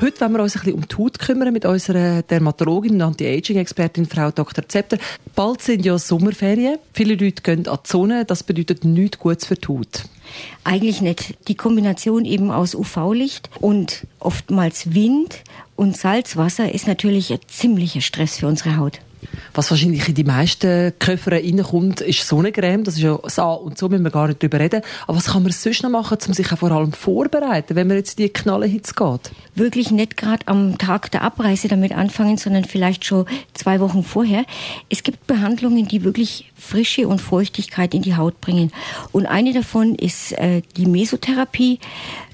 Heute wollen wir uns ein bisschen um die Haut kümmern mit unserer Dermatologin und Anti-Aging-Expertin Frau Dr. Zepter. Bald sind ja Sommerferien. Viele Leute gehen an die Sonne. Das bedeutet nichts Gutes für die Haut. Eigentlich nicht. Die Kombination eben aus UV-Licht und oftmals Wind und Salzwasser ist natürlich ein ziemlicher Stress für unsere Haut. Was wahrscheinlich in die meisten Köpfe reinkommt, ist Sonnencreme. Das ist ja so und so, müssen wir gar nicht drüber reden. Aber was kann man sonst noch machen, um sich auch vor allem vorbereiten, wenn man jetzt in die Knallenhitze geht? Wirklich nicht gerade am Tag der Abreise damit anfangen, sondern vielleicht schon zwei Wochen vorher. Es gibt Behandlungen, die wirklich Frische und Feuchtigkeit in die Haut bringen. Und eine davon ist äh, die Mesotherapie.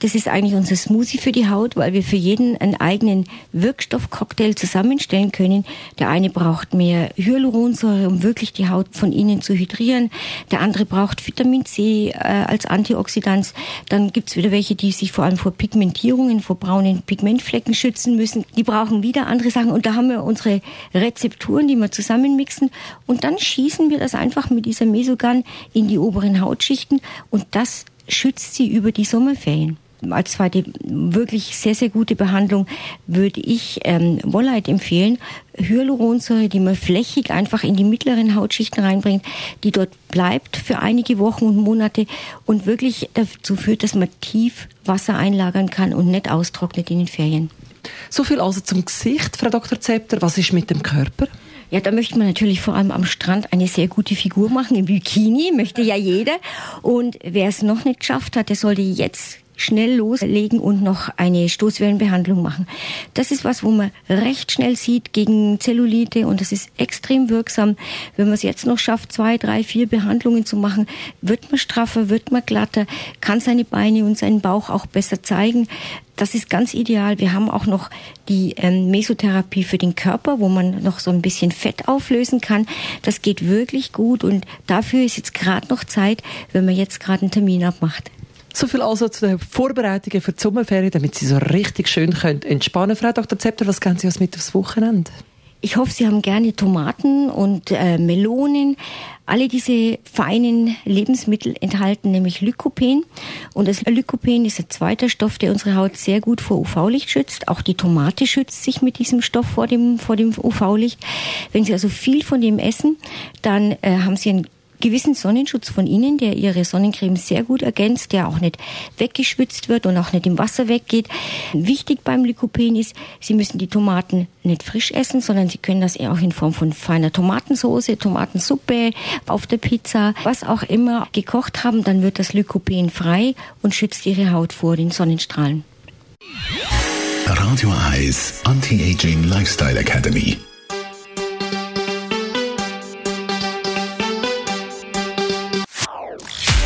Das ist eigentlich unser Smoothie für die Haut, weil wir für jeden einen eigenen Wirkstoffcocktail zusammenstellen können. Der eine braucht mehr Hyaluronsäure, um wirklich die Haut von innen zu hydrieren. Der andere braucht Vitamin C äh, als Antioxidant. Dann gibt's wieder welche, die sich vor allem vor Pigmentierungen, vor braunen Pigmentflecken schützen müssen. Die brauchen wieder andere Sachen. Und da haben wir unsere Rezepturen, die wir zusammenmixen. Und dann schießen wir das einfach mit dieser Mesogun in die oberen Hautschichten. Und das schützt sie über die Sommerferien als zweite wirklich sehr, sehr gute Behandlung würde ich ähm, Wollite empfehlen. Hyaluronsäure, die man flächig einfach in die mittleren Hautschichten reinbringt, die dort bleibt für einige Wochen und Monate und wirklich dazu führt, dass man tief Wasser einlagern kann und nicht austrocknet in den Ferien. So viel also zum Gesicht, Frau Dr. Zepter. Was ist mit dem Körper? Ja, da möchte man natürlich vor allem am Strand eine sehr gute Figur machen. Im Bikini möchte ja jeder. Und wer es noch nicht geschafft hat, der sollte jetzt schnell loslegen und noch eine Stoßwellenbehandlung machen. Das ist was, wo man recht schnell sieht gegen Zellulite und das ist extrem wirksam. Wenn man es jetzt noch schafft, zwei, drei, vier Behandlungen zu machen, wird man straffer, wird man glatter, kann seine Beine und seinen Bauch auch besser zeigen. Das ist ganz ideal. Wir haben auch noch die ähm, Mesotherapie für den Körper, wo man noch so ein bisschen Fett auflösen kann. Das geht wirklich gut und dafür ist jetzt gerade noch Zeit, wenn man jetzt gerade einen Termin abmacht. So viel also zu den Vorbereitungen für die Sommerferien, damit Sie so richtig schön können entspannen Frau Dr. Zepter, was gehen Sie uns mit aufs Wochenende? Ich hoffe, Sie haben gerne Tomaten und äh, Melonen. Alle diese feinen Lebensmittel enthalten nämlich Lykopen. Und das Lykopen ist ein zweiter Stoff, der unsere Haut sehr gut vor UV-Licht schützt. Auch die Tomate schützt sich mit diesem Stoff vor dem, vor dem UV-Licht. Wenn Sie also viel von dem essen, dann äh, haben Sie ein gewissen Sonnenschutz von innen, der ihre Sonnencreme sehr gut ergänzt, der auch nicht weggeschwitzt wird und auch nicht im Wasser weggeht. Wichtig beim Lykopen ist, Sie müssen die Tomaten nicht frisch essen, sondern Sie können das eher auch in Form von feiner Tomatensauce, Tomatensuppe, auf der Pizza, was auch immer gekocht haben, dann wird das Lykopen frei und schützt Ihre Haut vor den Sonnenstrahlen. Radio Eyes Anti-Aging Lifestyle Academy